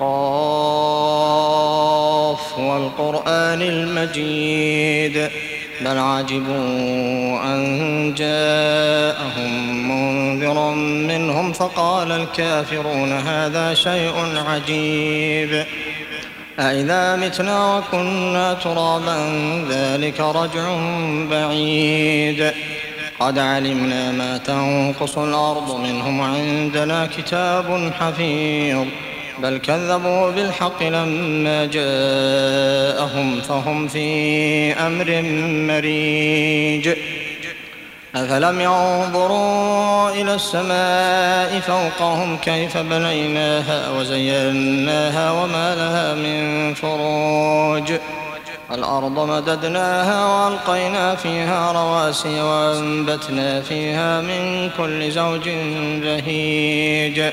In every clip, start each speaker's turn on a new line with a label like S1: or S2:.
S1: قاف والقرآن المجيد بل عجبوا أن جاءهم منذر منهم فقال الكافرون هذا شيء عجيب. أإذا متنا وكنا ترابا ذلك رجع بعيد. قد علمنا ما تنقص الأرض منهم عندنا كتاب حفيظ. بل كذبوا بالحق لما جاءهم فهم في أمر مريج. أفلم ينظروا إلى السماء فوقهم كيف بنيناها وزيناها وما لها من فروج. الأرض مددناها وألقينا فيها رواسي وأنبتنا فيها من كل زوج بهيج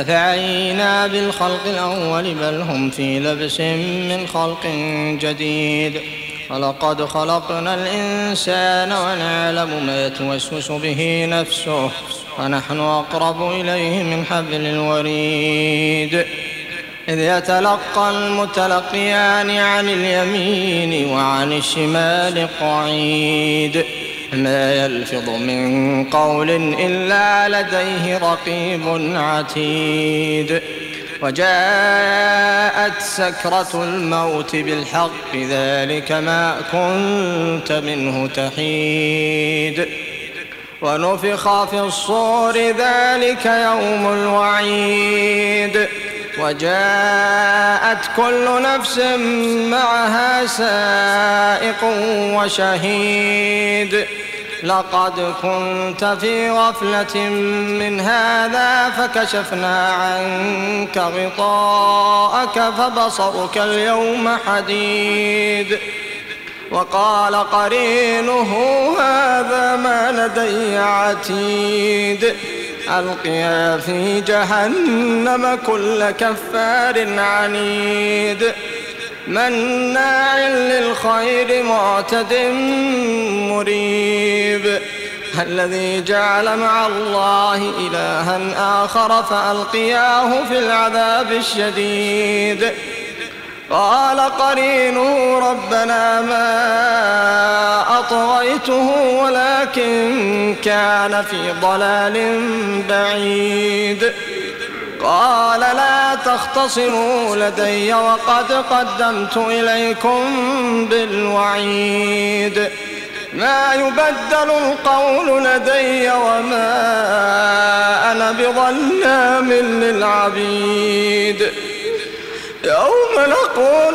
S1: أفعينا بالخلق الأول بل هم في لبس من خلق جديد. ولقد خلقنا الإنسان ونعلم ما يتوسوس به نفسه ونحن أقرب إليه من حبل الوريد. إذ يتلقى المتلقيان عن اليمين وعن الشمال قعيد. ما يلفظ من قول إلا لديه رقيب عتيد. وجاءت سكرة الموت بالحق ذلك ما كنت منه تحيد. ونفخ في الصور ذلك يوم الوعيد. وجاءت كل نفس معها سائق وشهيد. لقد كنت في غفلة من هذا فكشفنا عنك غطاءك فبصرك اليوم حديد. وقال قرينه هذا ما لدي عتيد. ألقيا في جهنم كل كفار عنيد. مناع للخير معتد مريب. الذي جعل مع الله إلها آخر فألقياه في العذاب الشديد. قال قرينه ربنا ما أطغيته كان في ضلال بعيد. قال لا تختصروا لدي وقد قدمت إليكم بالوعيد. ما يبدل القول لدي وما أنا بظلام للعبيد. يوم نقول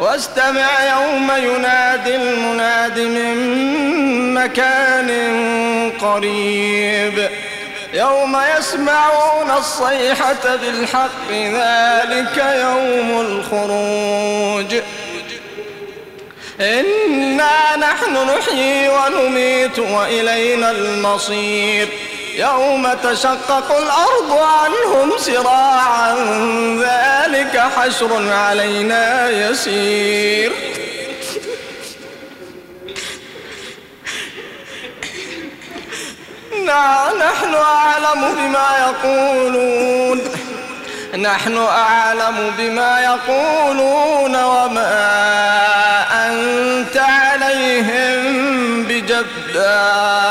S1: واستمع يوم ينادي المناد من مكان قريب. يوم يسمعون الصيحة بالحق ذلك يوم الخروج. إنا نحن نحيي ونميت وإلينا المصير. يوم تشقق الأرض عنهم سراعا ذلك حشر علينا يسير. نحن أعلم بما يقولون. نحن أعلم بما يقولون وما أنت عليهم بجبار